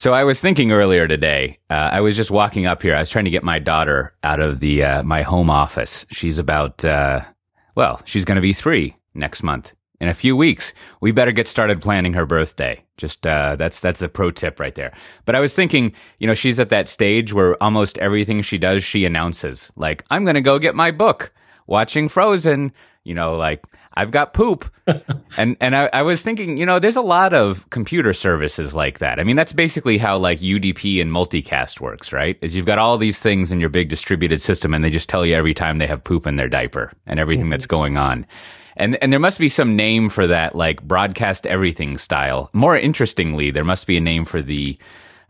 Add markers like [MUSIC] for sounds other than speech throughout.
So I was thinking earlier today. Uh, I was just walking up here. I was trying to get my daughter out of the uh, my home office. She's about uh, well, she's going to be three next month. In a few weeks, we better get started planning her birthday. Just uh, that's that's a pro tip right there. But I was thinking, you know, she's at that stage where almost everything she does, she announces, like, "I'm going to go get my book." Watching Frozen, you know, like I've got poop. [LAUGHS] and and I, I, was thinking, you know, there's a lot of computer services like that. I mean, that's basically how like UDP and multicast works, right? Is you've got all these things in your big distributed system and they just tell you every time they have poop in their diaper and everything mm-hmm. that's going on. And and there must be some name for that, like broadcast everything style. More interestingly, there must be a name for the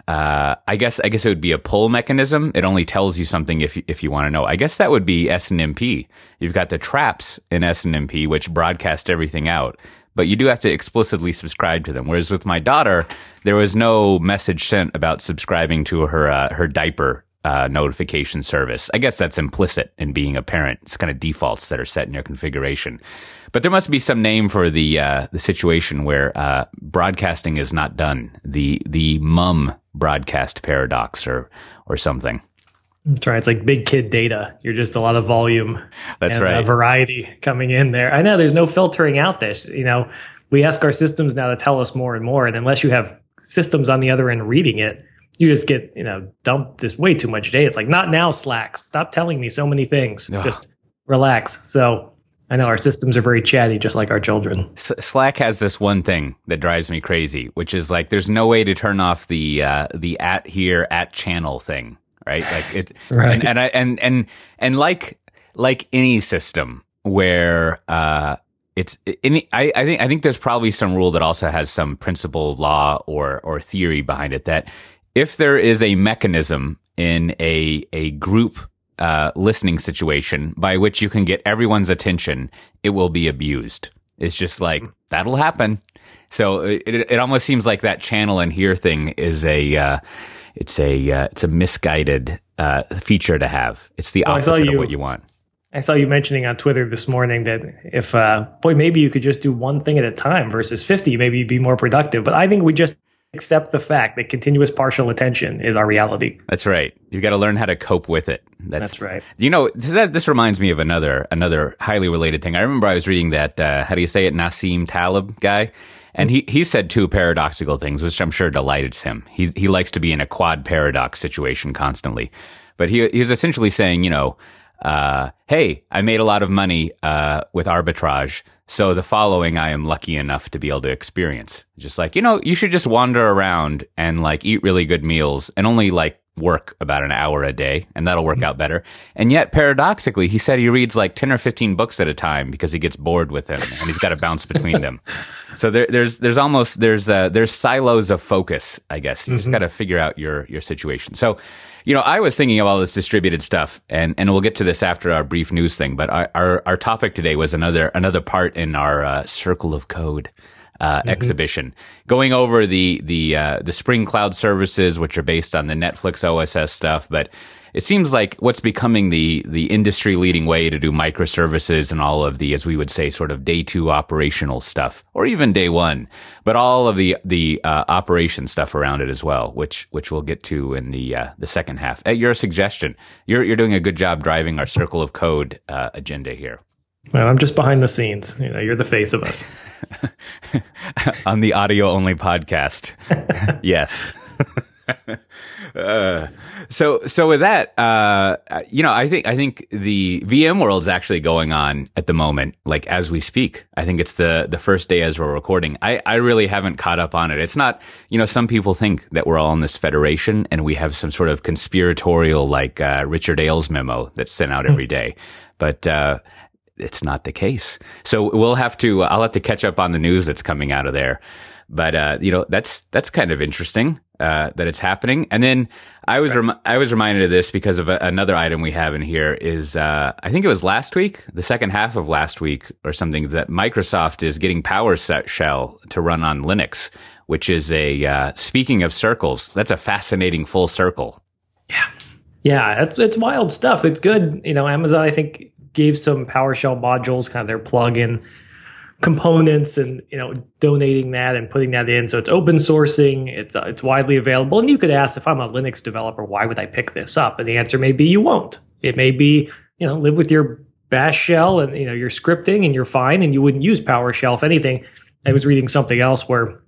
uh, I guess I guess it would be a pull mechanism. It only tells you something if if you want to know. I guess that would be SNMP. You've got the traps in SNMP which broadcast everything out, but you do have to explicitly subscribe to them. Whereas with my daughter, there was no message sent about subscribing to her uh, her diaper uh, notification service. I guess that's implicit in being a parent. It's kind of defaults that are set in your configuration. But there must be some name for the uh, the situation where uh, broadcasting is not done. The the mum broadcast paradox or or something. That's right. It's like big kid data. You're just a lot of volume. That's and right. A variety coming in there. I know there's no filtering out this. You know, we ask our systems now to tell us more and more, and unless you have systems on the other end reading it, you just get you know dump this way too much data. It's like not now, Slack. Stop telling me so many things. Ugh. Just relax. So I know our systems are very chatty, just like our children. S- Slack has this one thing that drives me crazy, which is like there's no way to turn off the uh, the at here at channel thing, right? Like it, [LAUGHS] right. And, and I and and and like like any system where uh, it's any, I, I think I think there's probably some rule that also has some principle, law, or or theory behind it that if there is a mechanism in a a group uh, listening situation by which you can get everyone's attention, it will be abused. It's just like that'll happen. So it, it almost seems like that channel and hear thing is a uh, it's a uh, it's a misguided uh, feature to have. It's the opposite you, of what you want. I saw you mentioning on Twitter this morning that if uh, boy maybe you could just do one thing at a time versus fifty, maybe you'd be more productive. But I think we just accept the fact that continuous partial attention is our reality. That's right. You've got to learn how to cope with it. That's, That's right. You know, that, this reminds me of another another highly related thing. I remember I was reading that uh, how do you say it, Nassim Taleb guy, and he he said two paradoxical things, which I'm sure delighted him. He he likes to be in a quad paradox situation constantly, but he he's essentially saying, you know. Uh, hey, I made a lot of money uh, with arbitrage so the following I am lucky enough to be able to experience. Just like, you know, you should just wander around and like eat really good meals and only like work about an hour a day and that'll work mm-hmm. out better. And yet paradoxically, he said he reads like 10 or 15 books at a time because he gets bored with them and he's got to bounce between them. So there, there's, there's almost, there's, uh, there's silos of focus, I guess. You mm-hmm. just got to figure out your, your situation. So you know, I was thinking of all this distributed stuff, and, and we'll get to this after our brief news thing. But our our, our topic today was another another part in our uh, Circle of Code. Uh, mm-hmm. exhibition, going over the the uh, the Spring Cloud services, which are based on the Netflix OSS stuff, but it seems like what's becoming the the industry leading way to do microservices and all of the, as we would say, sort of day two operational stuff, or even day one, but all of the the uh, operation stuff around it as well, which which we'll get to in the uh, the second half. At your suggestion, you're you're doing a good job driving our circle of code uh, agenda here. Well, I'm just behind the scenes. You know, you're the face of us [LAUGHS] on the audio only podcast. [LAUGHS] yes. [LAUGHS] [LAUGHS] uh, so so with that, uh, you know, I think I think the VMworld is actually going on at the moment, like as we speak. I think it's the the first day as we're recording. I I really haven't caught up on it. It's not, you know, some people think that we're all in this federation and we have some sort of conspiratorial like uh, Richard Ailes memo that's sent out every day, but. Uh, it's not the case. So we'll have to. I'll have to catch up on the news that's coming out of there. But uh, you know, that's that's kind of interesting uh, that it's happening. And then I was rem- I was reminded of this because of a, another item we have in here is uh, I think it was last week, the second half of last week or something that Microsoft is getting PowerShell to run on Linux, which is a uh, speaking of circles, that's a fascinating full circle. Yeah, yeah, it's, it's wild stuff. It's good. You know, Amazon I think gave some PowerShell modules, kind of their plugin components and you know donating that and putting that in. So it's open sourcing. It's uh, it's widely available. And you could ask if I'm a Linux developer, why would I pick this up? And the answer may be you won't. It may be you know live with your bash shell and you know you're scripting and you're fine and you wouldn't use PowerShell if anything. I was reading something else where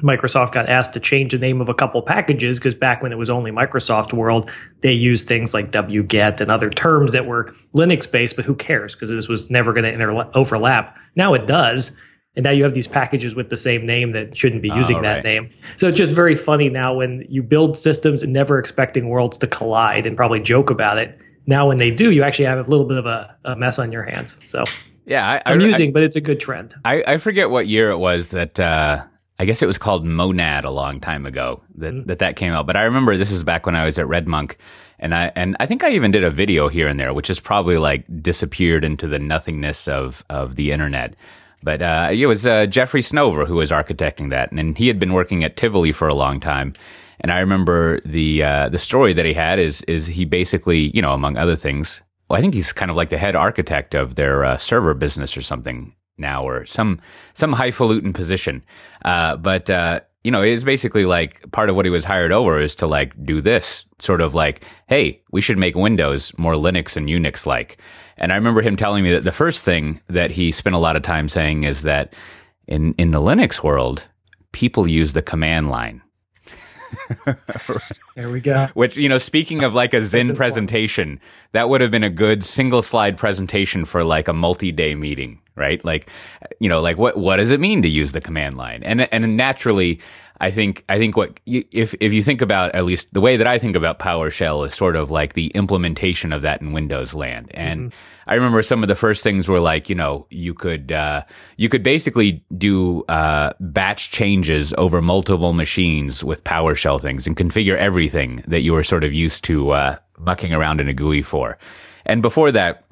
Microsoft got asked to change the name of a couple packages because back when it was only Microsoft World, they used things like wget and other terms that were Linux based, but who cares? Because this was never going to inter- overlap. Now it does. And now you have these packages with the same name that shouldn't be using oh, that right. name. So it's just very funny now when you build systems and never expecting worlds to collide and probably joke about it. Now, when they do, you actually have a little bit of a, a mess on your hands. So yeah, I, amusing, I, but it's a good trend. I, I forget what year it was that uh, I guess it was called Monad a long time ago that, mm. that that came out. But I remember this is back when I was at RedMonk, and I and I think I even did a video here and there, which has probably like disappeared into the nothingness of of the internet. But uh, it was uh, Jeffrey Snover who was architecting that, and, and he had been working at Tivoli for a long time. And I remember the uh, the story that he had is is he basically, you know, among other things, well, I think he's kind of like the head architect of their uh, server business or something now, or some some highfalutin position. Uh, but uh, you know, it's basically like part of what he was hired over is to like do this sort of like, hey, we should make Windows more Linux and Unix like. And I remember him telling me that the first thing that he spent a lot of time saying is that in in the Linux world, people use the command line. [LAUGHS] there we go. Which, you know, speaking of like a Zen presentation, that would have been a good single slide presentation for like a multi day meeting, right? Like, you know, like what, what does it mean to use the command line? And, and naturally, I think I think what you, if if you think about at least the way that I think about PowerShell is sort of like the implementation of that in Windows land. And mm-hmm. I remember some of the first things were like you know you could uh, you could basically do uh, batch changes over multiple machines with PowerShell things and configure everything that you were sort of used to uh, mucking around in a GUI for. And before that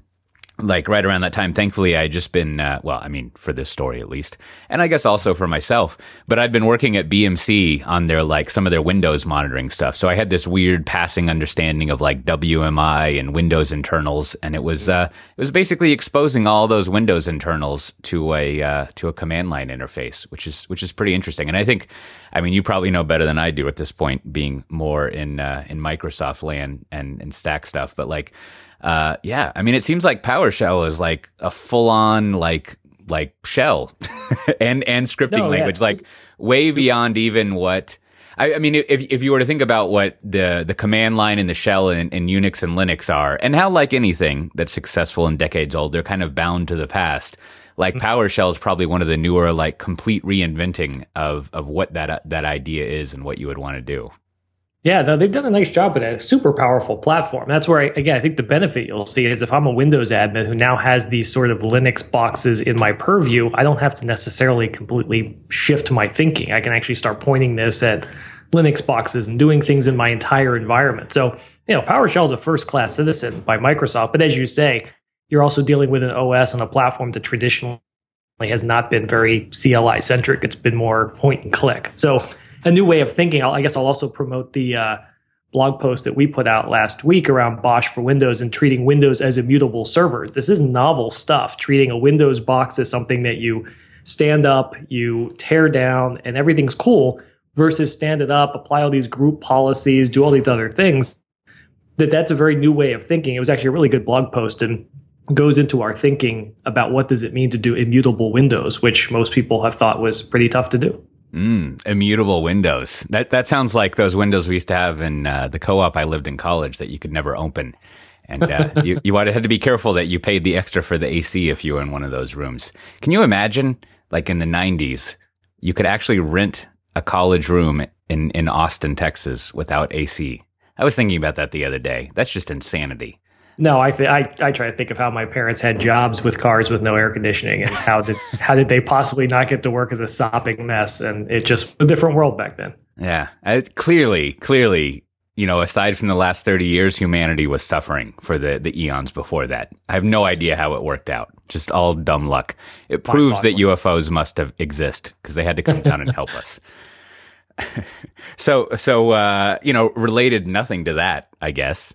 like right around that time, thankfully, I had just been, uh, well, I mean, for this story at least, and I guess also for myself, but I'd been working at BMC on their, like, some of their Windows monitoring stuff. So I had this weird passing understanding of like WMI and Windows internals. And it was, uh, it was basically exposing all those Windows internals to a, uh, to a command line interface, which is, which is pretty interesting. And I think, I mean, you probably know better than I do at this point, being more in, uh, in Microsoft land and, and stack stuff, but like, uh, yeah, I mean, it seems like PowerShell is like a full on like like shell [LAUGHS] and and scripting no, language, yeah. like way beyond even what. I, I, mean, if if you were to think about what the the command line and the shell in, in Unix and Linux are, and how like anything that's successful and decades old, they're kind of bound to the past. Like mm-hmm. PowerShell is probably one of the newer, like complete reinventing of of what that that idea is and what you would want to do. Yeah, no, they've done a nice job with it. A super powerful platform. That's where, I, again, I think the benefit you'll see is if I'm a Windows admin who now has these sort of Linux boxes in my purview, I don't have to necessarily completely shift my thinking. I can actually start pointing this at Linux boxes and doing things in my entire environment. So, you know, PowerShell is a first class citizen by Microsoft. But as you say, you're also dealing with an OS and a platform that traditionally has not been very CLI centric. It's been more point and click. So, a new way of thinking. I'll, i guess I'll also promote the uh, blog post that we put out last week around BOSH for Windows and treating Windows as immutable servers. This is novel stuff. Treating a Windows box as something that you stand up, you tear down, and everything's cool versus stand it up, apply all these group policies, do all these other things. That that's a very new way of thinking. It was actually a really good blog post and goes into our thinking about what does it mean to do immutable Windows, which most people have thought was pretty tough to do. Mm, immutable windows. That that sounds like those windows we used to have in uh, the co-op I lived in college that you could never open, and uh, [LAUGHS] you you had to be careful that you paid the extra for the AC if you were in one of those rooms. Can you imagine, like in the '90s, you could actually rent a college room in in Austin, Texas, without AC? I was thinking about that the other day. That's just insanity. No, I, th- I I try to think of how my parents had jobs with cars with no air conditioning, and how did [LAUGHS] how did they possibly not get to work as a sopping mess? And it just a different world back then. Yeah, clearly, clearly, you know, aside from the last thirty years, humanity was suffering for the the eons before that. I have no idea how it worked out. Just all dumb luck. It proves that UFOs must have exist because they had to come down and help us. [LAUGHS] [LAUGHS] so so uh, you know, related nothing to that, I guess.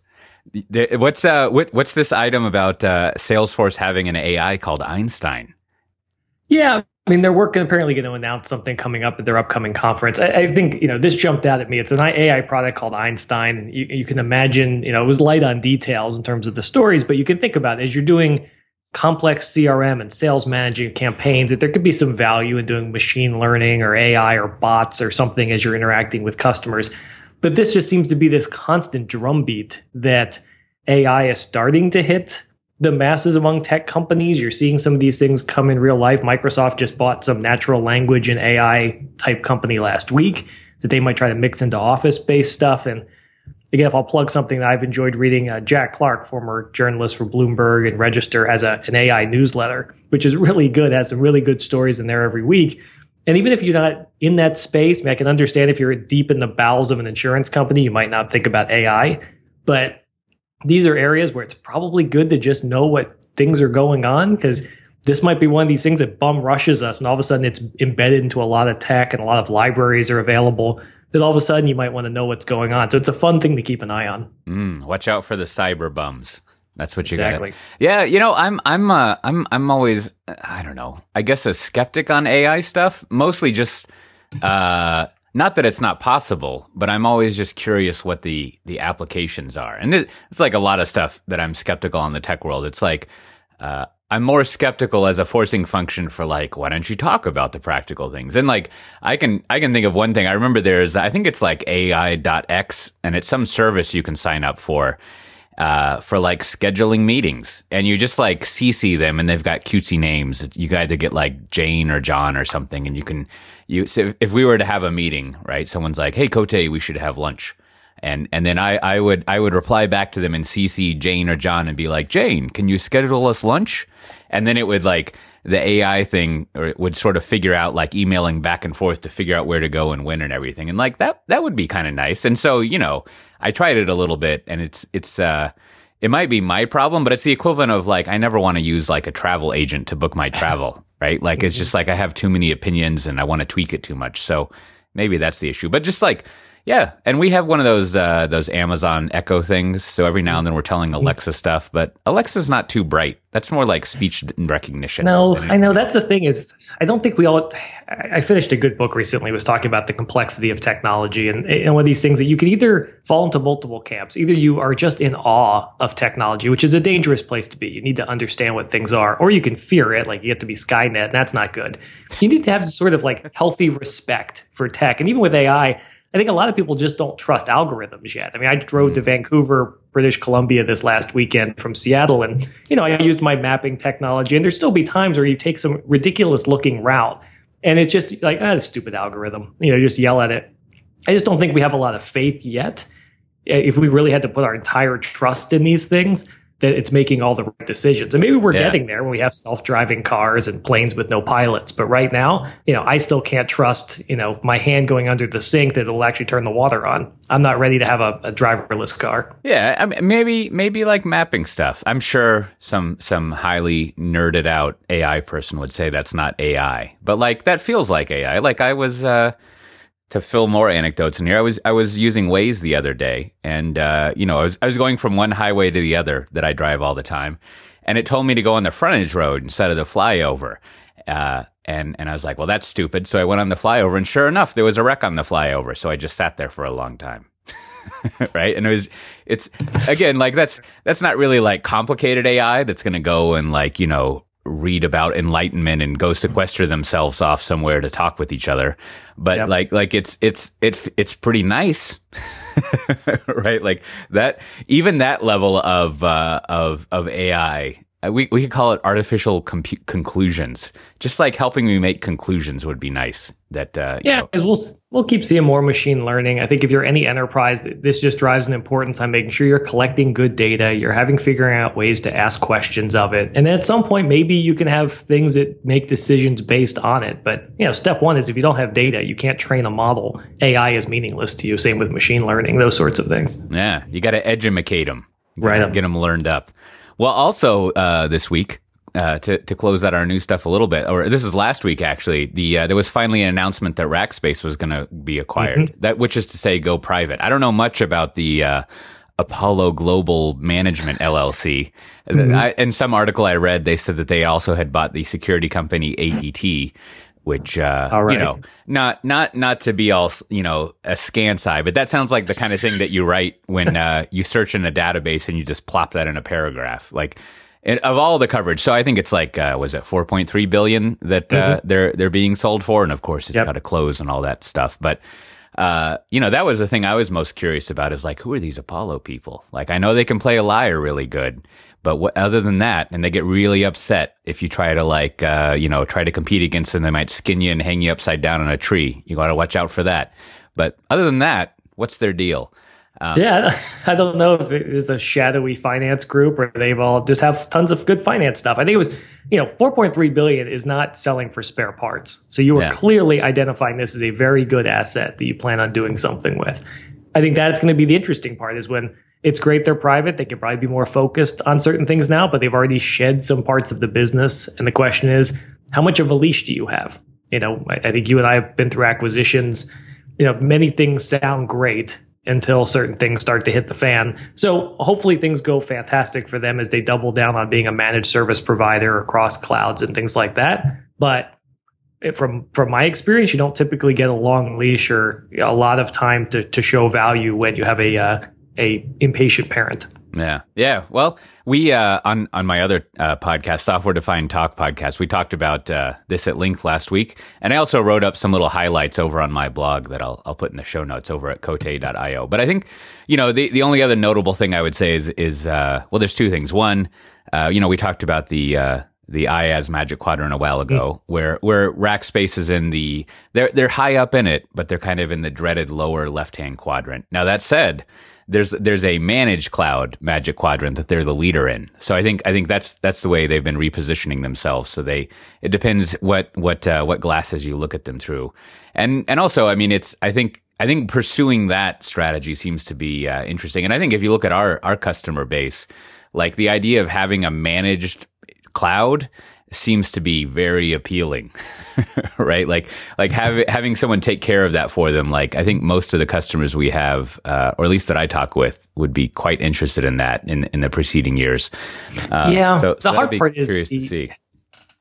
What's uh what, what's this item about uh, Salesforce having an AI called Einstein? Yeah, I mean, they're working apparently going to announce something coming up at their upcoming conference. I, I, think you know this jumped out at me. It's an AI product called Einstein. You, you can imagine, you know, it was light on details in terms of the stories, but you can think about it, as you're doing complex CRM and sales managing campaigns that there could be some value in doing machine learning or AI or bots or something as you're interacting with customers. But this just seems to be this constant drumbeat that AI is starting to hit the masses among tech companies. You're seeing some of these things come in real life. Microsoft just bought some natural language and AI type company last week that they might try to mix into office based stuff. And again, if I'll plug something that I've enjoyed reading, uh, Jack Clark, former journalist for Bloomberg and Register, has a, an AI newsletter, which is really good, has some really good stories in there every week. And even if you're not in that space, I, mean, I can understand if you're deep in the bowels of an insurance company, you might not think about AI. But these are areas where it's probably good to just know what things are going on because this might be one of these things that bum rushes us and all of a sudden it's embedded into a lot of tech and a lot of libraries are available that all of a sudden you might want to know what's going on so it's a fun thing to keep an eye on mm, watch out for the cyber bums that's what you exactly. got. Yeah, you know, I'm I'm uh, I'm I'm always I don't know. I guess a skeptic on AI stuff, mostly just uh not that it's not possible, but I'm always just curious what the the applications are. And it's like a lot of stuff that I'm skeptical on the tech world. It's like uh, I'm more skeptical as a forcing function for like, why don't you talk about the practical things? And like, I can I can think of one thing. I remember there's I think it's like AI.x, and it's some service you can sign up for uh, for like scheduling meetings and you just like CC them and they've got cutesy names. You can either get like Jane or John or something and you can, you, so if we were to have a meeting, right? Someone's like, Hey, Cote, we should have lunch. And, and then I, I would, I would reply back to them and CC Jane or John and be like, Jane, can you schedule us lunch? And then it would like, the AI thing would sort of figure out like emailing back and forth to figure out where to go and when and everything. And like that, that would be kind of nice. And so, you know, I tried it a little bit and it's, it's, uh, it might be my problem, but it's the equivalent of like, I never want to use like a travel agent to book my travel, [LAUGHS] right? Like, it's just like I have too many opinions and I want to tweak it too much. So maybe that's the issue. But just like, yeah, and we have one of those uh, those Amazon Echo things. So every now and then we're telling mm-hmm. Alexa stuff, but Alexa's not too bright. That's more like speech recognition. No, I know that's the thing is I don't think we all. I finished a good book recently. Was talking about the complexity of technology and, and one of these things that you can either fall into multiple camps. Either you are just in awe of technology, which is a dangerous place to be. You need to understand what things are, or you can fear it, like you have to be Skynet, and that's not good. You need to have sort of like healthy respect for tech, and even with AI I think a lot of people just don't trust algorithms yet. I mean, I drove to Vancouver, British Columbia this last weekend from Seattle, and you know, I used my mapping technology, and there still be times where you take some ridiculous looking route, and it's just like, ah, stupid algorithm. You know, just yell at it. I just don't think we have a lot of faith yet. If we really had to put our entire trust in these things, that it's making all the right decisions. And maybe we're yeah. getting there when we have self-driving cars and planes with no pilots. But right now, you know, I still can't trust, you know, my hand going under the sink that it'll actually turn the water on. I'm not ready to have a, a driverless car. Yeah, I mean, maybe maybe like mapping stuff. I'm sure some some highly nerded out AI person would say that's not AI, but like that feels like AI. Like I was. Uh, to fill more anecdotes in here, I was I was using Waze the other day, and uh, you know I was I was going from one highway to the other that I drive all the time, and it told me to go on the frontage road instead of the flyover. Uh, and and I was like, well, that's stupid. So I went on the flyover, and sure enough, there was a wreck on the flyover. So I just sat there for a long time. [LAUGHS] right and it was it's again like that's that's not really like complicated ai that's going to go and like you know read about enlightenment and go sequester themselves off somewhere to talk with each other. But yep. like like it's it's it's it's pretty nice [LAUGHS] right? Like that even that level of uh of of ai we we could call it artificial conclusions. Just like helping me make conclusions would be nice. That uh, yeah, because we'll we'll keep seeing more machine learning. I think if you're any enterprise, this just drives an importance on making sure you're collecting good data. You're having figuring out ways to ask questions of it, and then at some point, maybe you can have things that make decisions based on it. But you know, step one is if you don't have data, you can't train a model. AI is meaningless to you. Same with machine learning, those sorts of things. Yeah, you got to educate them, right? Get them learned up. Well, also uh, this week, uh, to to close out our new stuff a little bit, or this is last week actually. The uh, there was finally an announcement that Rackspace was going to be acquired. Mm-hmm. That which is to say, go private. I don't know much about the uh, Apollo Global Management [LAUGHS] LLC. Mm-hmm. I, in some article I read, they said that they also had bought the security company ADT, which uh, right. you know, not not not to be all you know askance eye, but that sounds like the kind of thing that you write when uh, you search in a database and you just plop that in a paragraph, like. of all the coverage, so I think it's like uh, was it 4.3 billion that uh, mm-hmm. they're they're being sold for, and of course it's yep. got to close and all that stuff. But uh, you know, that was the thing I was most curious about is like, who are these Apollo people? Like, I know they can play a liar really good, but what, other than that, and they get really upset if you try to like, uh, you know, try to compete against them. They might skin you and hang you upside down on a tree. You got to watch out for that. But other than that, what's their deal? Um, yeah, [LAUGHS] I don't know if it is a shadowy finance group or they've all just have tons of good finance stuff. I think it was, you know, 4.3 billion is not selling for spare parts. So you are yeah. clearly identifying this as a very good asset that you plan on doing something with. I think that's going to be the interesting part is when it's great they're private. They can probably be more focused on certain things now, but they've already shed some parts of the business. And the question is, how much of a leash do you have? You know, I, I think you and I have been through acquisitions. You know, many things sound great until certain things start to hit the fan. So hopefully things go fantastic for them as they double down on being a managed service provider across clouds and things like that. But from from my experience, you don't typically get a long leash or a lot of time to to show value when you have a uh, a impatient parent. Yeah, yeah. Well, we uh, on on my other uh, podcast, Software Defined Talk podcast, we talked about uh, this at length last week, and I also wrote up some little highlights over on my blog that I'll I'll put in the show notes over at Cote.io. But I think you know the the only other notable thing I would say is is uh, well, there's two things. One, uh, you know, we talked about the uh, the IaaS Magic Quadrant a while ago, mm. where where Rackspace is in the they're they're high up in it, but they're kind of in the dreaded lower left hand quadrant. Now that said there's there's a managed cloud magic quadrant that they're the leader in. So I think I think that's that's the way they've been repositioning themselves. So they it depends what what uh, what glasses you look at them through, and and also I mean it's I think I think pursuing that strategy seems to be uh, interesting. And I think if you look at our our customer base, like the idea of having a managed cloud seems to be very appealing, [LAUGHS] right? Like, like have, having someone take care of that for them. Like, I think most of the customers we have, uh, or at least that I talk with, would be quite interested in that in in the preceding years. Uh, yeah, so, the so hard part is the,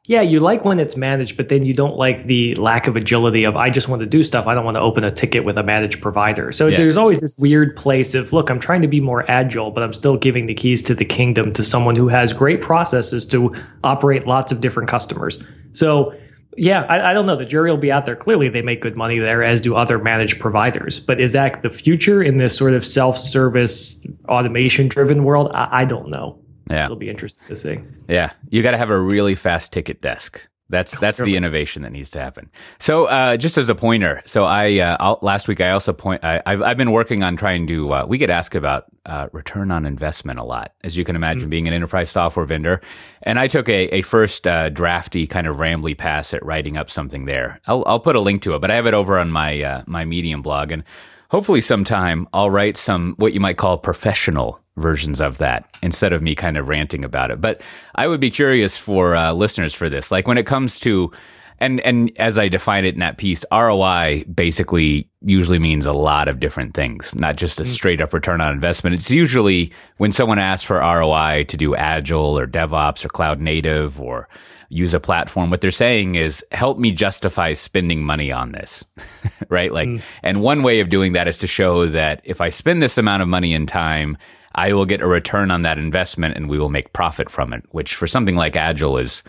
yeah, you like when it's managed, but then you don't like the lack of agility of I just want to do stuff. I don't want to open a ticket with a managed provider. So yeah. there's always this weird place of look, I'm trying to be more agile, but I'm still giving the keys to the kingdom to someone who has great processes to operate lots of different customers. So yeah, I, I, don't know. The jury will be out there. Clearly, they make good money there, as do other managed providers. But is that the future in this sort of self-service, automation-driven world? I, I don't know. Yeah, it'll be interesting to see. Yeah, you got to have a really fast ticket desk. That's that's the innovation that needs to happen. So, uh, just as a pointer, so I uh, last week I also point I, have I've been working on trying to. Uh, we get asked about uh, return on investment a lot, as you can imagine, mm-hmm. being an enterprise software vendor. And I took a, a first uh, drafty kind of rambly pass at writing up something there. I'll I'll put a link to it, but I have it over on my uh, my Medium blog, and hopefully sometime I'll write some what you might call professional versions of that instead of me kind of ranting about it. But I would be curious for uh, listeners for this. Like when it comes to, and and as I define it in that piece, ROI basically usually means a lot of different things, not just a mm. straight up return on investment. It's usually when someone asks for ROI to do agile or DevOps or cloud native or use a platform, what they're saying is help me justify spending money on this. [LAUGHS] right? Like, mm. and one way of doing that is to show that if I spend this amount of money and time, I will get a return on that investment and we will make profit from it, which for something like Agile is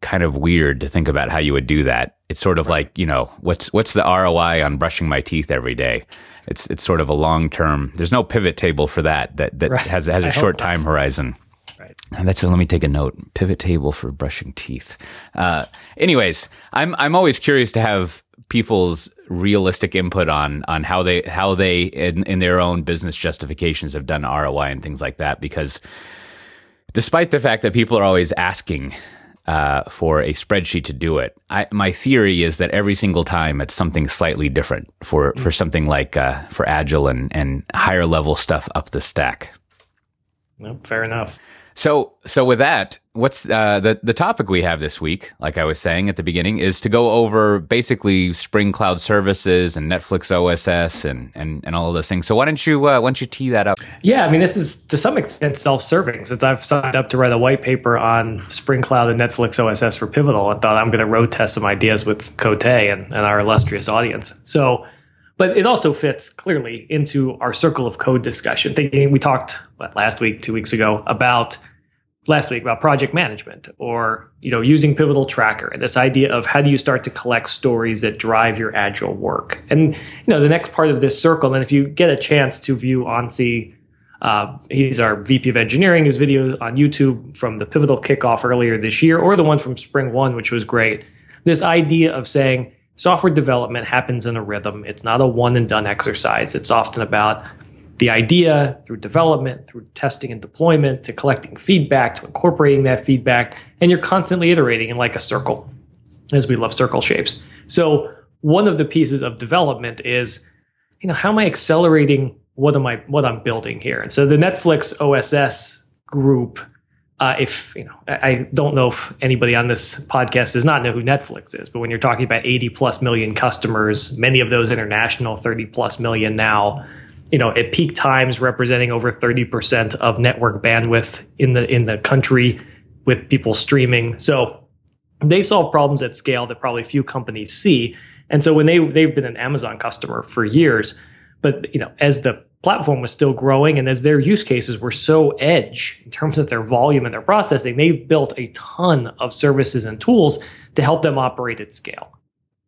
kind of weird to think about how you would do that. It's sort of right. like, you know, what's what's the ROI on brushing my teeth every day? It's it's sort of a long term. There's no pivot table for that that that right. has has a I short time horizon. Right. And that's let me take a note. Pivot table for brushing teeth. Uh, anyways, I'm I'm always curious to have people's realistic input on on how they how they in, in their own business justifications have done ROI and things like that because despite the fact that people are always asking uh, for a spreadsheet to do it. I, my theory is that every single time it's something slightly different for, for something like uh, for agile and, and higher level stuff up the stack. Nope, fair enough. So, so with that, what's uh, the the topic we have this week? Like I was saying at the beginning, is to go over basically Spring Cloud Services and Netflix OSS and and, and all of those things. So why don't you uh, why don't you tee that up? Yeah, I mean, this is to some extent self-serving since I've signed up to write a white paper on Spring Cloud and Netflix OSS for Pivotal and thought I'm going to road test some ideas with Cote and, and our illustrious audience. So but it also fits clearly into our circle of code discussion. Thinking we talked what, last week, two weeks ago about last week about project management or you know using pivotal tracker and this idea of how do you start to collect stories that drive your agile work and you know the next part of this circle and if you get a chance to view Onsi uh, he's our VP of engineering his video on YouTube from the pivotal kickoff earlier this year or the one from spring one which was great this idea of saying software development happens in a rhythm. It's not a one and done exercise. It's often about the idea through development, through testing and deployment, to collecting feedback, to incorporating that feedback, and you're constantly iterating in like a circle, as we love circle shapes. So one of the pieces of development is, you know, how am I accelerating what am I what I'm building here? And so the Netflix OSS group uh, if you know, I don't know if anybody on this podcast does not know who Netflix is, but when you're talking about 80 plus million customers, many of those international, 30 plus million now, you know, at peak times representing over 30% of network bandwidth in the in the country with people streaming. So they solve problems at scale that probably few companies see. And so when they they've been an Amazon customer for years, but you know, as the platform was still growing and as their use cases were so edge in terms of their volume and their processing they've built a ton of services and tools to help them operate at scale.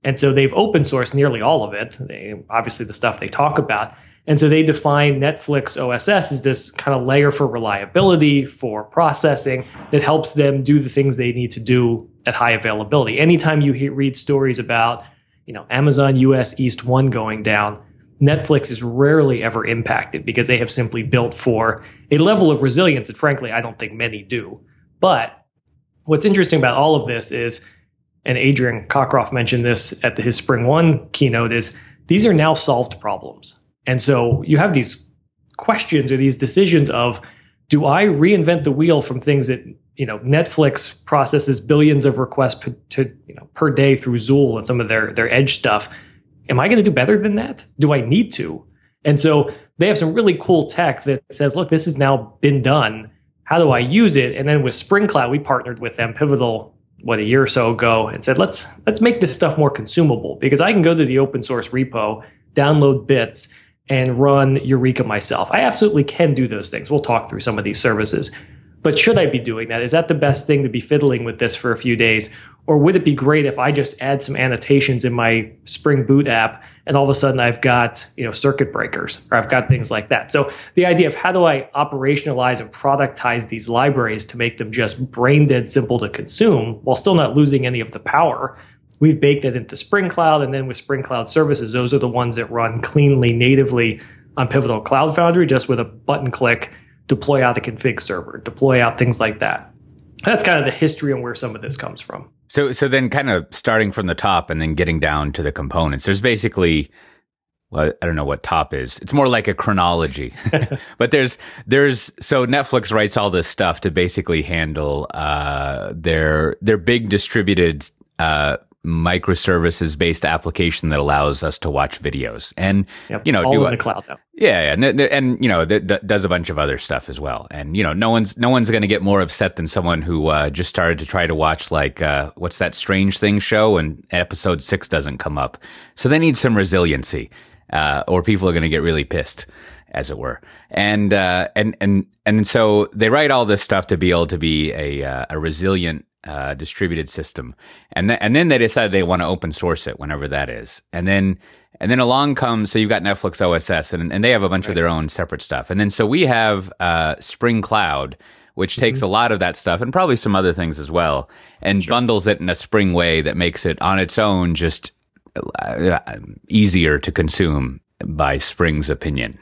And so they've open sourced nearly all of it they, obviously the stuff they talk about. And so they define netflix oss as this kind of layer for reliability for processing that helps them do the things they need to do at high availability. Anytime you hear, read stories about you know amazon us east 1 going down Netflix is rarely ever impacted because they have simply built for a level of resilience that, frankly, I don't think many do. But what's interesting about all of this is, and Adrian Cockcroft mentioned this at his Spring One keynote, is these are now solved problems. And so you have these questions or these decisions of do I reinvent the wheel from things that you know Netflix processes billions of requests per, to, you know, per day through Zuul and some of their their edge stuff am I going to do better than that? Do I need to? And so they have some really cool tech that says, look, this has now been done. How do I use it? And then with Spring Cloud, we partnered with them, Pivotal, what a year or so ago, and said, let's let's make this stuff more consumable because I can go to the open source repo, download bits, and run Eureka myself. I absolutely can do those things. We'll talk through some of these services. But should I be doing that? Is that the best thing to be fiddling with this for a few days? Or would it be great if I just add some annotations in my Spring Boot app and all of a sudden I've got, you know, circuit breakers or I've got things like that. So the idea of how do I operationalize and productize these libraries to make them just brain dead simple to consume while still not losing any of the power. We've baked it into Spring Cloud and then with Spring Cloud services, those are the ones that run cleanly natively on Pivotal Cloud Foundry just with a button click, deploy out the config server, deploy out things like that. That's kind of the history and where some of this comes from. So, so then kind of starting from the top and then getting down to the components. There's basically, well, I don't know what top is. It's more like a chronology, [LAUGHS] [LAUGHS] but there's, there's, so Netflix writes all this stuff to basically handle, uh, their, their big distributed, uh, microservices based application that allows us to watch videos and yep, you know all do in the cloud though. Yeah, and and you know that, that does a bunch of other stuff as well. And you know, no one's no one's going to get more upset than someone who uh, just started to try to watch like uh, what's that Strange Thing show, and episode six doesn't come up. So they need some resiliency, uh, or people are going to get really pissed, as it were. And uh, and and and so they write all this stuff to be able to be a uh, a resilient uh, distributed system, and then and then they decide they want to open source it whenever that is, and then and then along comes so you've got Netflix OSS, and and they have a bunch right. of their own separate stuff, and then so we have uh, Spring Cloud, which takes mm-hmm. a lot of that stuff and probably some other things as well, and sure. bundles it in a Spring way that makes it on its own just uh, easier to consume by Spring's opinion.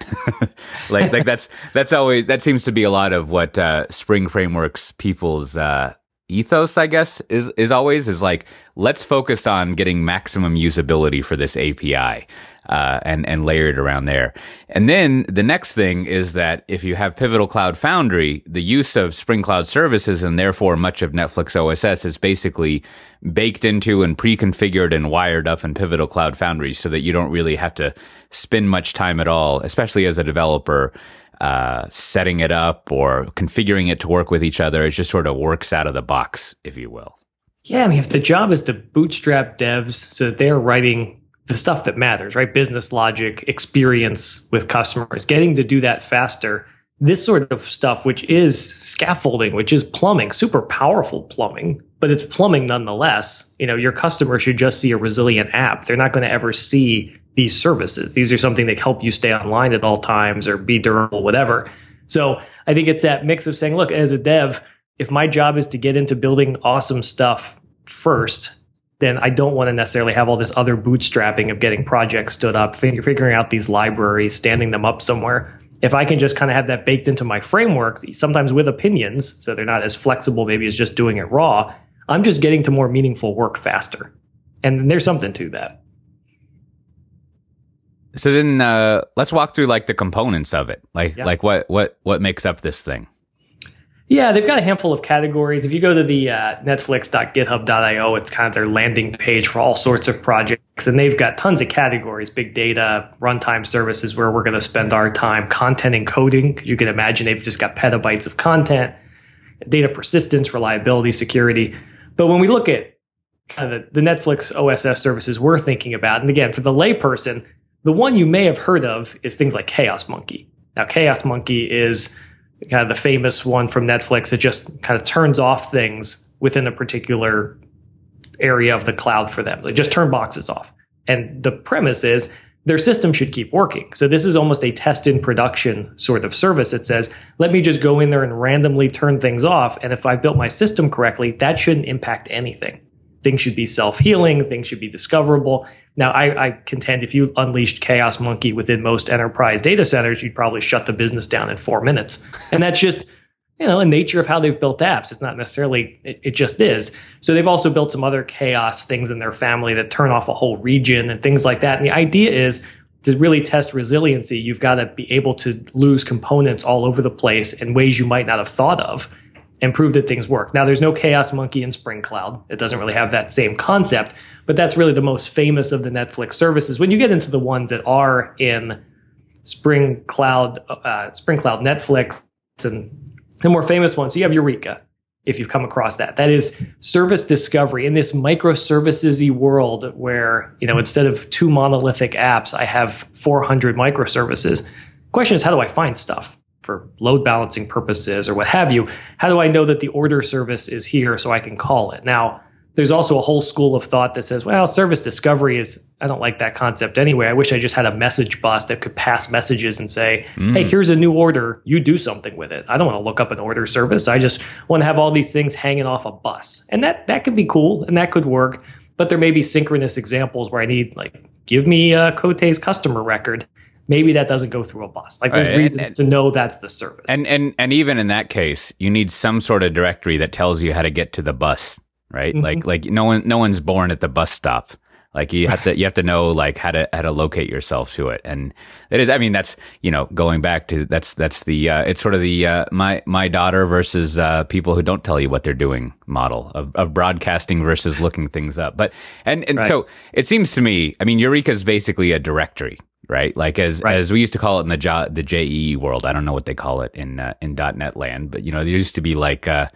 [LAUGHS] like like that's that's always that seems to be a lot of what uh, Spring frameworks people's uh, ethos, I guess, is is always is like let's focus on getting maximum usability for this API. Uh, and and layer it around there. And then the next thing is that if you have Pivotal Cloud Foundry, the use of Spring Cloud services and therefore much of Netflix OSS is basically baked into and pre-configured and wired up in Pivotal Cloud Foundry, so that you don't really have to spend much time at all, especially as a developer. Uh, setting it up or configuring it to work with each other. It just sort of works out of the box, if you will. Yeah, I mean, if the job is to bootstrap devs so that they're writing the stuff that matters, right? Business logic, experience with customers, getting to do that faster. This sort of stuff, which is scaffolding, which is plumbing, super powerful plumbing, but it's plumbing nonetheless. You know, your customer should just see a resilient app. They're not going to ever see these services. These are something that help you stay online at all times or be durable, whatever. So I think it's that mix of saying, look, as a dev, if my job is to get into building awesome stuff first, then I don't want to necessarily have all this other bootstrapping of getting projects stood up, fig- figuring out these libraries, standing them up somewhere. If I can just kind of have that baked into my framework, sometimes with opinions, so they're not as flexible maybe as just doing it raw, I'm just getting to more meaningful work faster. And there's something to that. So then uh, let's walk through like the components of it. Like yeah. like what what what makes up this thing? Yeah, they've got a handful of categories. If you go to the uh, netflix.github.io, it's kind of their landing page for all sorts of projects. And they've got tons of categories big data, runtime services, where we're going to spend our time, content encoding. You can imagine they've just got petabytes of content, data persistence, reliability, security. But when we look at kind of the, the Netflix OSS services we're thinking about, and again, for the layperson, the one you may have heard of is things like Chaos Monkey. Now, Chaos Monkey is kind of the famous one from Netflix. It just kind of turns off things within a particular area of the cloud for them. They just turn boxes off. And the premise is their system should keep working. So this is almost a test in production sort of service. It says, let me just go in there and randomly turn things off. And if I built my system correctly, that shouldn't impact anything. Things should be self healing, things should be discoverable. Now, I, I, contend if you unleashed Chaos Monkey within most enterprise data centers, you'd probably shut the business down in four minutes. [LAUGHS] And that's just, you know, the nature of how they've built apps. It's not necessarily, it, it just is. So they've also built some other chaos things in their family that turn off a whole region and things like that. And the idea is to really test resiliency, you've got to be able to lose components all over the place in ways you might not have thought of and prove that things work. Now, there's no Chaos Monkey in Spring Cloud. It doesn't really have that same concept, but that's really the most famous of the Netflix services. When you get into the ones that are in Spring Cloud, uh, Spring Cloud Netflix, and the more famous ones, so you have Eureka. If you've come across that, that is service discovery in this microservices world where you know instead of two monolithic apps, I have 400 microservices. Question is, how do I find stuff? For load balancing purposes or what have you, how do I know that the order service is here so I can call it? Now, there's also a whole school of thought that says, well, service discovery is, I don't like that concept anyway. I wish I just had a message bus that could pass messages and say, mm. hey, here's a new order. You do something with it. I don't want to look up an order service. I just want to have all these things hanging off a bus. And that, that could be cool and that could work. But there may be synchronous examples where I need, like, give me a Cote's customer record maybe that doesn't go through a bus. Like there's right, reasons and, to know that's the service. And and and even in that case, you need some sort of directory that tells you how to get to the bus, right? Mm-hmm. Like like no one no one's born at the bus stop. Like you have to you have to know like how to how to locate yourself to it, and it is. I mean, that's you know going back to that's that's the uh, it's sort of the uh, my my daughter versus uh, people who don't tell you what they're doing model of, of broadcasting versus looking things up. But and and right. so it seems to me, I mean, Eureka is basically a directory, right? Like as right. as we used to call it in the jo- the JEE world. I don't know what they call it in uh, in .NET land, but you know there used to be like uh,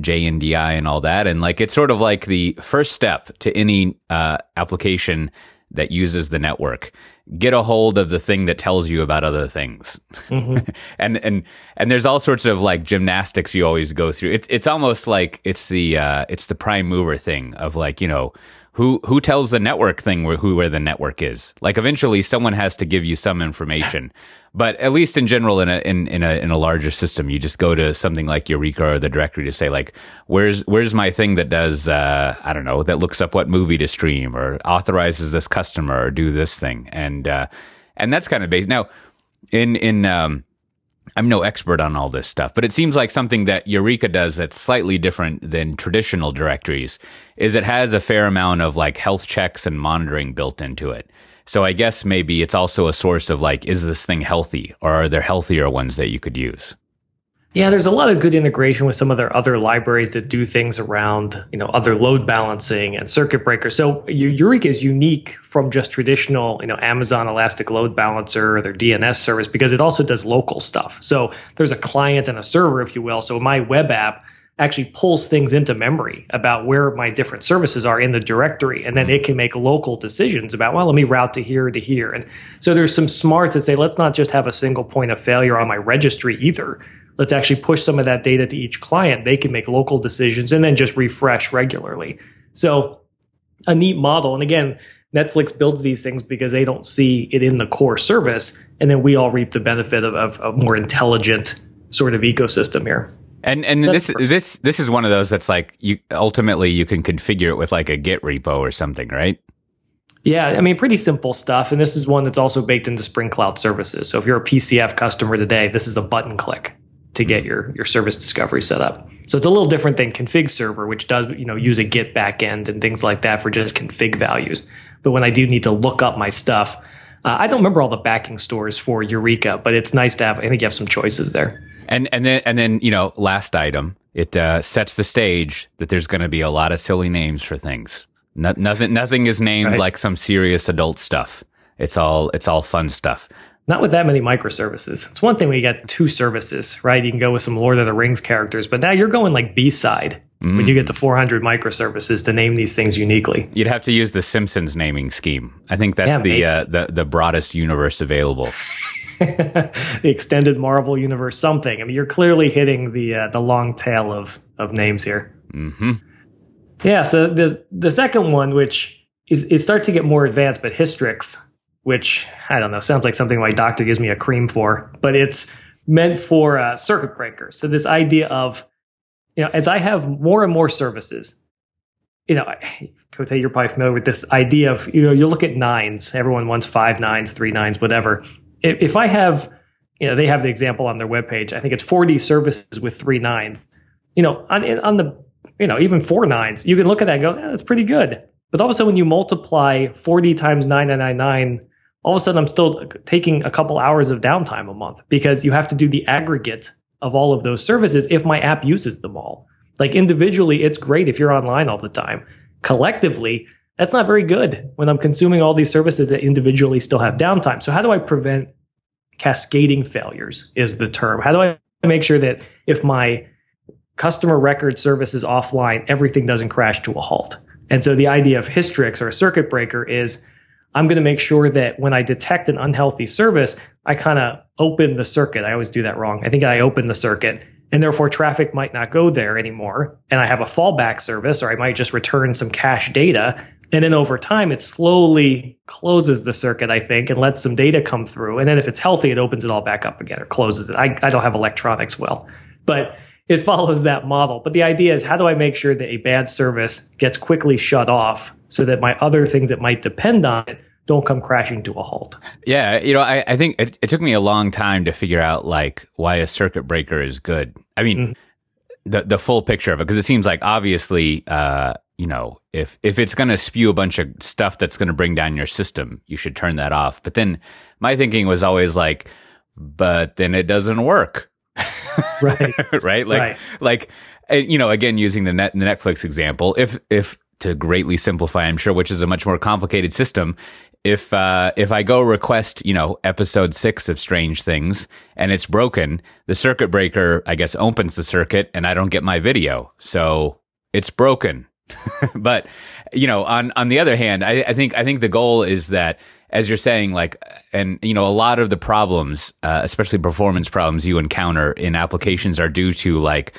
JNDI and all that, and like it's sort of like the first step to any uh, application that uses the network. Get a hold of the thing that tells you about other things, mm-hmm. [LAUGHS] and and and there's all sorts of like gymnastics you always go through. It's it's almost like it's the uh, it's the prime mover thing of like you know who who tells the network thing where who where the network is. Like eventually someone has to give you some information. [LAUGHS] But at least in general in a in, in a in a larger system you just go to something like eureka or the directory to say like where's where's my thing that does uh, i don't know that looks up what movie to stream or authorizes this customer or do this thing. And uh, and that's kind of based now in in um, I'm no expert on all this stuff, but it seems like something that Eureka does that's slightly different than traditional directories is it has a fair amount of like health checks and monitoring built into it. So I guess maybe it's also a source of like, is this thing healthy or are there healthier ones that you could use? Yeah, there's a lot of good integration with some of their other libraries that do things around, you know, other load balancing and circuit breakers. So Eureka is unique from just traditional, you know, Amazon Elastic Load Balancer or their DNS service because it also does local stuff. So there's a client and a server, if you will. So my web app actually pulls things into memory about where my different services are in the directory and then hmm. it can make local decisions about well let me route to here to here and so there's some smarts that say let's not just have a single point of failure on my registry either let's actually push some of that data to each client. They can make local decisions and then just refresh regularly. So a neat model. And again, Netflix builds these things because they don't see it in the core service. And then we all reap the benefit of, of a more intelligent sort of ecosystem here. And and this this this is one of those that's like you ultimately you can configure it with like a Git repo or something, right? Yeah, I mean, pretty simple stuff. And this is one that's also baked into Spring Cloud services. So if you're a PCF customer today, this is a button click to get your your service discovery set up. So it's a little different than config server, which does you know use a Git backend and things like that for just config values. But when I do need to look up my stuff, uh, I don't remember all the backing stores for Eureka, but it's nice to have. I think you have some choices there. And and then and then you know last item it uh, sets the stage that there's going to be a lot of silly names for things. No, nothing nothing is named right. like some serious adult stuff. It's all it's all fun stuff not with that many microservices. It's one thing when you got two services, right? You can go with some Lord of the Rings characters, but now you're going like B side mm. when you get to 400 microservices to name these things uniquely. You'd have to use the Simpsons naming scheme. I think that's yeah, the, uh, the the broadest universe available. [LAUGHS] the extended Marvel universe, something. I mean, you're clearly hitting the uh, the long tail of of names here. Mm-hmm. Yeah. So the the second one, which is it starts to get more advanced, but Hystrix which I don't know, sounds like something my doctor gives me a cream for, but it's meant for uh, circuit breakers. So this idea of, you know, as I have more and more services, you know, Cote, you're probably familiar with this idea of, you know, you look at nines. Everyone wants five nines, three nines, whatever. If, if I have, you know, they have the example on their webpage. I think it's 40 services with three nines. You know, on on the, you know, even four nines, you can look at that and go, that's pretty good. But all of a sudden, when you multiply 40 times 999 all of a sudden I'm still taking a couple hours of downtime a month because you have to do the aggregate of all of those services if my app uses them all. Like individually, it's great if you're online all the time. Collectively, that's not very good when I'm consuming all these services that individually still have downtime. So, how do I prevent cascading failures? Is the term. How do I make sure that if my customer record service is offline, everything doesn't crash to a halt? And so, the idea of Hystrix or a circuit breaker is I'm going to make sure that when I detect an unhealthy service, I kind of open the circuit. I always do that wrong. I think I open the circuit and therefore traffic might not go there anymore. And I have a fallback service, or I might just return some cache data. And then over time, it slowly closes the circuit, I think, and lets some data come through. And then if it's healthy, it opens it all back up again or closes it. I, I don't have electronics well, but it [LAUGHS] follows that model. But the idea is how do I make sure that a bad service gets quickly shut off so that my other things that might depend on it don't come crashing to a halt. Yeah, you know, I, I think it, it, took me a long time to figure out like why a circuit breaker is good. I mean, mm-hmm. the the full picture of it because it seems like obviously, uh, you know, if if it's going to spew a bunch of stuff that's going to bring down your system, you should turn that off. But then my thinking was always like, but then it doesn't work. right. [LAUGHS] right. Like right. like you know, again using the net the Netflix example, if if to greatly simplify, I'm sure, which is a much more complicated system. If uh, if I go request, you know, episode six of Stranger Things and it's broken, the circuit breaker, I guess, opens the circuit and I don't get my video, so it's broken. [LAUGHS] but you know, on on the other hand, I, I think I think the goal is that as you're saying, like, and you know, a lot of the problems, uh, especially performance problems you encounter in applications, are due to like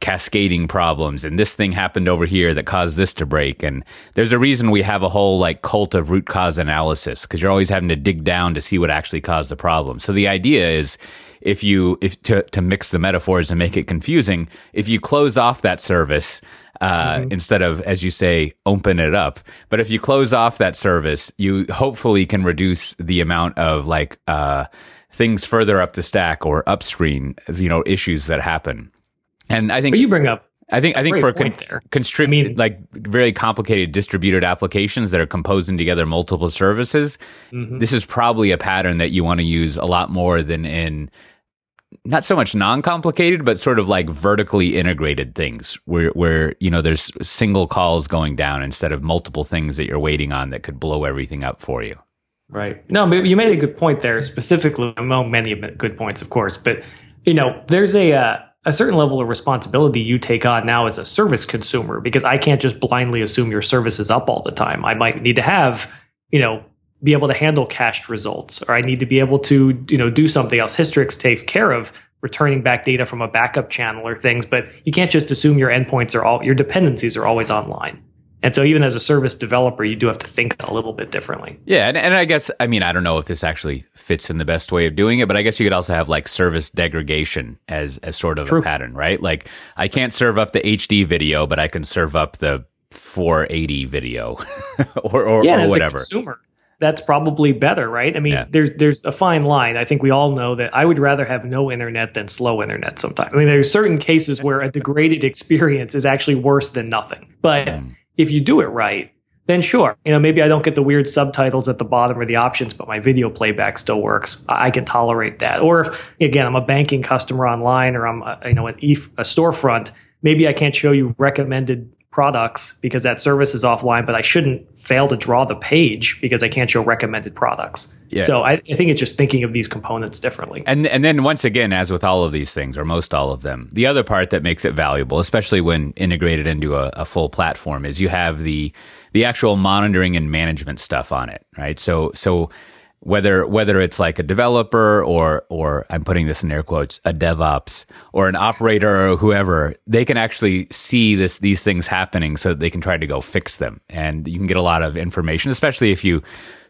cascading problems and this thing happened over here that caused this to break and there's a reason we have a whole like cult of root cause analysis because you're always having to dig down to see what actually caused the problem so the idea is if you if to, to mix the metaphors and make it confusing if you close off that service uh, mm-hmm. instead of as you say open it up but if you close off that service you hopefully can reduce the amount of like uh, things further up the stack or upstream, you know, issues that happen. And I think but you bring up I think I think for con-. I mean, like very complicated distributed applications that are composing together multiple services, mm-hmm. this is probably a pattern that you want to use a lot more than in not so much non-complicated, but sort of like vertically integrated things where where you know there's single calls going down instead of multiple things that you're waiting on that could blow everything up for you. Right. No, you made a good point there, specifically among many good points, of course. But you know, there's a uh, a certain level of responsibility you take on now as a service consumer because I can't just blindly assume your service is up all the time. I might need to have, you know, be able to handle cached results or I need to be able to, you know, do something else. Hystrix takes care of returning back data from a backup channel or things, but you can't just assume your endpoints are all your dependencies are always online. And so, even as a service developer, you do have to think a little bit differently. Yeah, and, and I guess I mean I don't know if this actually fits in the best way of doing it, but I guess you could also have like service degradation as as sort of True. a pattern, right? Like I can't serve up the HD video, but I can serve up the 480 video [LAUGHS] or or, yeah, or whatever. consumer, that's probably better, right? I mean, yeah. there's there's a fine line. I think we all know that I would rather have no internet than slow internet sometimes. I mean, there's certain cases where a degraded experience is actually worse than nothing. But mm if you do it right, then sure, you know, maybe I don't get the weird subtitles at the bottom or the options, but my video playback still works. I can tolerate that. Or if, again, I'm a banking customer online or I'm, a, you know, an e- a storefront, maybe I can't show you recommended products because that service is offline, but I shouldn't fail to draw the page because I can't show recommended products. Yeah. So I, I, think it's just thinking of these components differently. And and then once again, as with all of these things, or most all of them, the other part that makes it valuable, especially when integrated into a, a full platform, is you have the the actual monitoring and management stuff on it, right? So so whether whether it's like a developer or or I'm putting this in air quotes a DevOps or an operator or whoever they can actually see this these things happening so that they can try to go fix them. And you can get a lot of information especially if you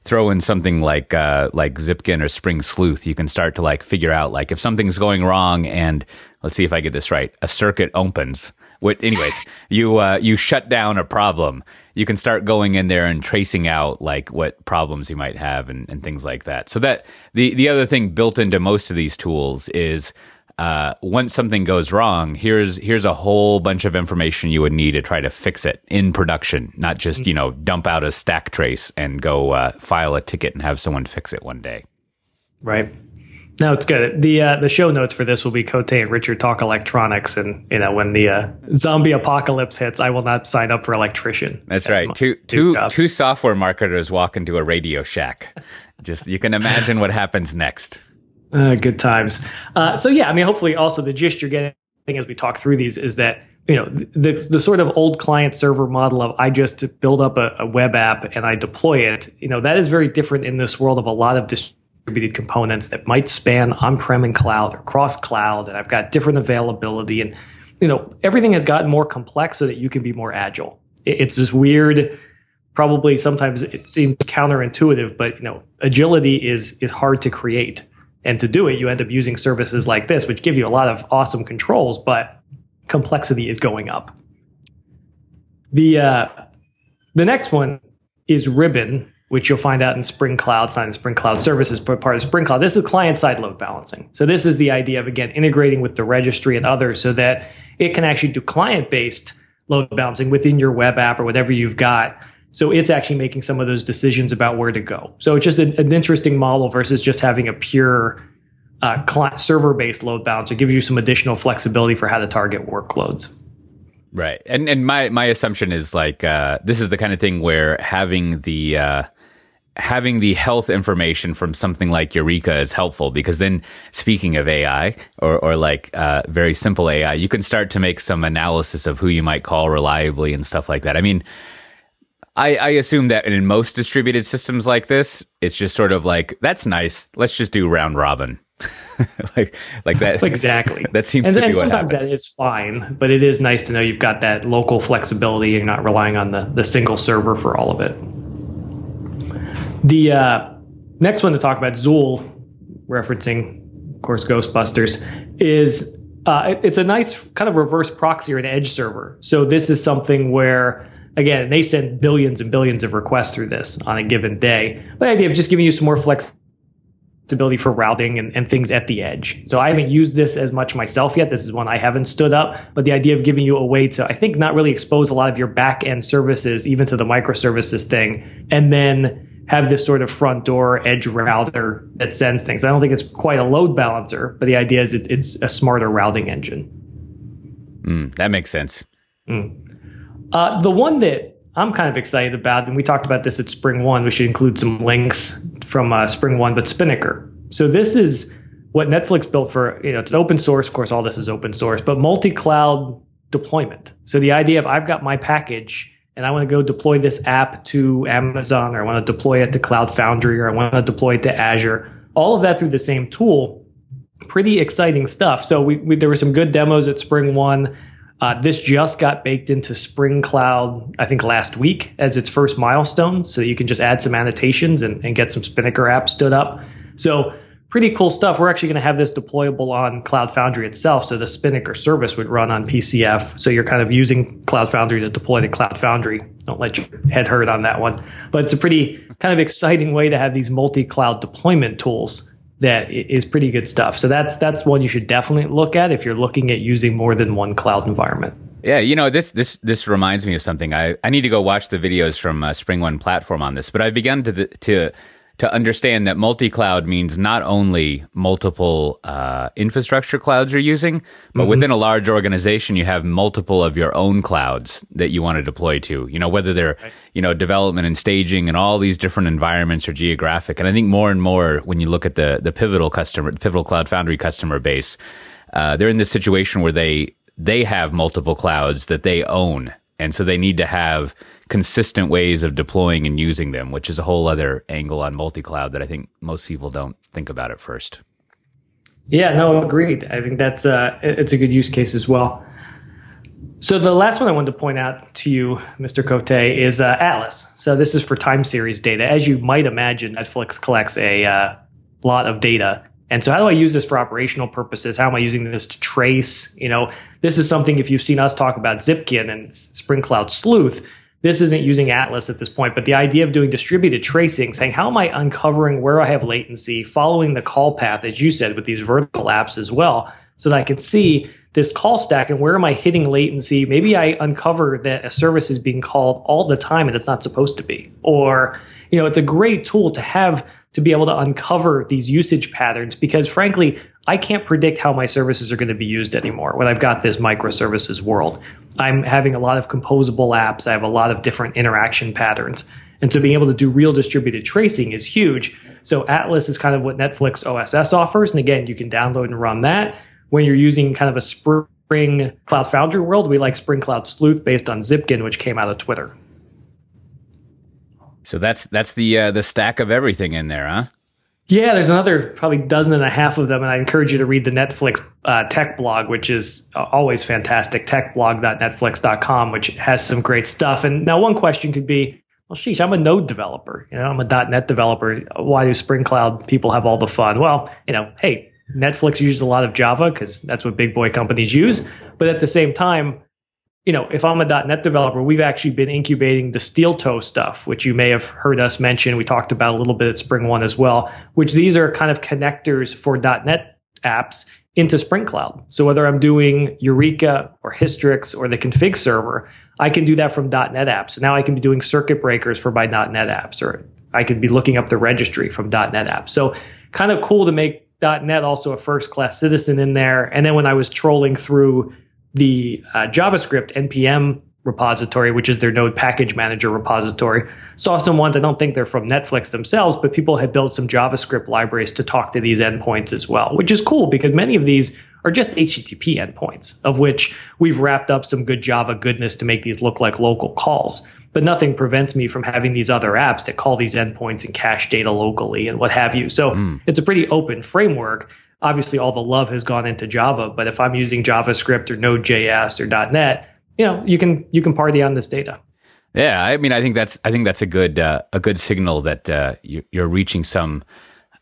throw in something like uh, like Zipkin or Spring Sleuth you can start to like figure out like if something's going wrong and let's see if I get this right a circuit opens what anyways you uh, you shut down a problem you can start going in there and tracing out like what problems you might have and, and things like that. So that the the other thing built into most of these tools is uh, once something goes wrong, here's here's a whole bunch of information you would need to try to fix it in production, not just you know dump out a stack trace and go uh, file a ticket and have someone fix it one day. Right. No, it's good. The uh, the show notes for this will be Cote and Richard talk electronics, and you know when the uh, zombie apocalypse hits, I will not sign up for electrician. That's right. Two two two software marketers walk into a Radio Shack. Just you can imagine what happens next. Uh, good times. Uh, so yeah, I mean, hopefully, also the gist you're getting as we talk through these is that you know the the sort of old client server model of I just build up a, a web app and I deploy it. You know that is very different in this world of a lot of dis- distributed components that might span on-prem and cloud or cross-cloud, and I've got different availability, and you know everything has gotten more complex so that you can be more agile. It's this weird, probably sometimes it seems counterintuitive, but you know agility is is hard to create, and to do it, you end up using services like this, which give you a lot of awesome controls, but complexity is going up. The uh, the next one is Ribbon, which you'll find out in Spring Cloud. Not in Spring Cloud Services, but part of Spring Cloud. This is client side load balancing. So this is the idea of again integrating with the registry and others so that it can actually do client based load balancing within your web app or whatever you've got. So it's actually making some of those decisions about where to go. So it's just an, an interesting model versus just having a pure uh, client server based load balancer. It gives you some additional flexibility for how to target workloads. Right. And and my my assumption is like uh, this is the kind of thing where having the uh, having the health information from something like Eureka is helpful because then, speaking of AI or, or like uh, very simple AI, you can start to make some analysis of who you might call reliably and stuff like that. I mean, I, I assume that in most distributed systems like this, it's just sort of like, that's nice. Let's just do round robin. [LAUGHS] like like that exactly [LAUGHS] that seems and, to be and what sometimes happens. that is fine but it is nice to know you've got that local flexibility and not relying on the, the single server for all of it the uh, next one to talk about, Zuul, referencing, of course, Ghostbusters, is uh, it's a nice kind of reverse proxy or an edge server. So this is something where, again, they send billions and billions of requests through this on a given day. But the idea of just giving you some more flexibility flexibility for routing and, and things at the edge. So I haven't used this as much myself yet. This is one I haven't stood up, but the idea of giving you a way to, I think, not really expose a lot of your back end services, even to the microservices thing, and then have this sort of front door edge router that sends things. I don't think it's quite a load balancer, but the idea is it, it's a smarter routing engine. Mm, that makes sense. Mm. Uh, the one that I'm kind of excited about, and we talked about this at SpringOne, We should include some links from uh, SpringOne, but Spinnaker. So this is what Netflix built for. You know, it's open source. Of course, all this is open source, but multi-cloud deployment. So the idea of I've got my package and I want to go deploy this app to Amazon, or I want to deploy it to Cloud Foundry, or I want to deploy it to Azure. All of that through the same tool. Pretty exciting stuff. So we, we there were some good demos at SpringOne. Uh, this just got baked into Spring Cloud, I think last week as its first milestone. So you can just add some annotations and, and get some Spinnaker apps stood up. So pretty cool stuff. We're actually going to have this deployable on Cloud Foundry itself. So the Spinnaker service would run on PCF. So you're kind of using Cloud Foundry to deploy to Cloud Foundry. Don't let your head hurt on that one. But it's a pretty kind of exciting way to have these multi-cloud deployment tools that is pretty good stuff. So that's that's one you should definitely look at if you're looking at using more than one cloud environment. Yeah, you know this this this reminds me of something. I, I need to go watch the videos from uh, SpringOne platform on this, but I've begun to to to understand that multi-cloud means not only multiple uh, infrastructure clouds you're using, but mm-hmm. within a large organization, you have multiple of your own clouds that you want to deploy to. You know, whether they're you know development and staging and all these different environments or geographic. And I think more and more when you look at the the pivotal customer, pivotal cloud foundry customer base, uh, they're in this situation where they they have multiple clouds that they own, and so they need to have consistent ways of deploying and using them, which is a whole other angle on multi cloud that I think most people don't think about at first. Yeah, no, agreed. I think that's uh, it's a good use case as well. So the last one I wanted to point out to you, Mr. Cote, is uh, Atlas. So this is for time series data. As you might imagine, Netflix collects a uh, lot of data. And so how do I use this for operational purposes? How am I using this to trace? You know, this is something if you've seen us talk about Zipkin and Spring Cloud Sleuth, this isn't using Atlas at this point, but the idea of doing distributed tracing, saying, how am I uncovering where I have latency, following the call path, as you said, with these vertical apps as well, so that I can see this call stack and where am I hitting latency? Maybe I uncover that a service is being called all the time and it's not supposed to be. Or, you know, it's a great tool to have to be able to uncover these usage patterns because frankly, I can't predict how my services are going to be used anymore when I've got this microservices world. I'm having a lot of composable apps. I have a lot of different interaction patterns. And so being able to do real distributed tracing is huge. So Atlas is kind of what Netflix OSS offers. And again, you can download and run that. When you're using kind of a Spring Cloud Foundry world, we like Spring Cloud Sleuth based on Zipkin, which came out of Twitter. So that's that's the uh, the stack of everything in there, huh? Yeah, there's another probably dozen and a half of them, and I encourage you to read the Netflix uh, tech blog, which is uh, always fantastic. Techblog.netflix.com, which has some great stuff. And now, one question could be, well, sheesh, I'm a Node developer. You know, I'm a .NET developer. Why do Spring Cloud people have all the fun? Well, you know, hey, Netflix uses a lot of Java because that's what big boy companies use. But at the same time, you know, if I'm a .NET developer, we've actually been incubating the Steeltoe stuff, which you may have heard us mention. We talked about a little bit at SpringOne as well, which these are kind of connectors for .NET apps into Spring Cloud. So whether I'm doing Eureka or Hystrix or the config server, I can do that from .NET apps. Now I can be doing circuit breakers for my .NET apps, or I could be looking up the registry from .NET apps. So kind of cool to make .NET also a first class citizen in there. And then when I was trolling through the uh, JavaScript npm repository, which is their Node package manager repository. Saw some ones, I don't think they're from Netflix themselves, but people had built some JavaScript libraries to talk to these endpoints as well, which is cool because many of these are just HTTP endpoints, of which we've wrapped up some good Java goodness to make these look like local calls. But nothing prevents me from having these other apps that call these endpoints and cache data locally and what have you. So mm. it's a pretty open framework obviously all the love has gone into Java, but if I'm using JavaScript or Node.js or .NET, you know, you can you can party on this data. Yeah, I mean, I think that's I think that's a good uh, a good signal that uh, you, are reaching some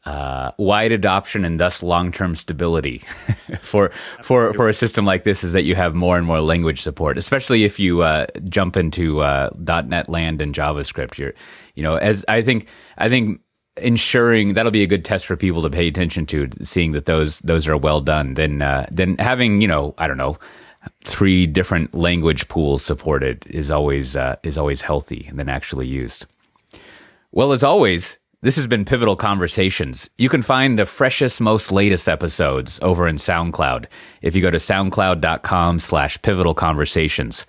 uh, wide adoption and thus long term stability [LAUGHS] for for for a system like this. Is that you have more and more language support, especially if you uh, jump into uh, .NET land and JavaScript. You're, you know, as I think I think ensuring that'll be a good test for people to pay attention to, seeing that those those are well done. Then uh, then having you know I don't know three different language pools supported is always uh, is always healthy than actually used. Well, as always, this has been Pivotal Conversations. You can find the freshest, most latest episodes over in SoundCloud if you go to soundcloud.com slash pivotal conversations.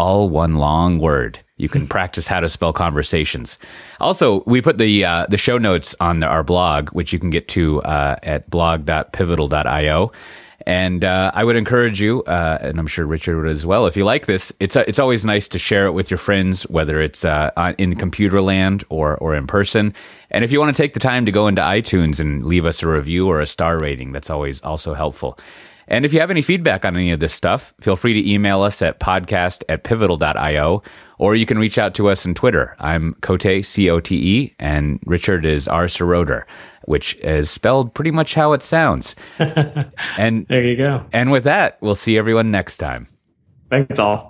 All one long word. You can [LAUGHS] practice how to spell conversations. Also, we put the uh, the show notes on the, our blog, which you can get to uh, at blog.pivotal.io. And uh, I would encourage you, uh, and I'm sure Richard would as well, if you like this, it's uh, it's always nice to share it with your friends, whether it's uh, in computer land or or in person. And if you want to take the time to go into iTunes and leave us a review or a star rating, that's always also helpful. And if you have any feedback on any of this stuff, feel free to email us at podcast at pivotal.io, or you can reach out to us on Twitter. I'm Cote, C O T E, and Richard is R. Seroter, which is spelled pretty much how it sounds. [LAUGHS] and there you go. And with that, we'll see everyone next time. Thanks all.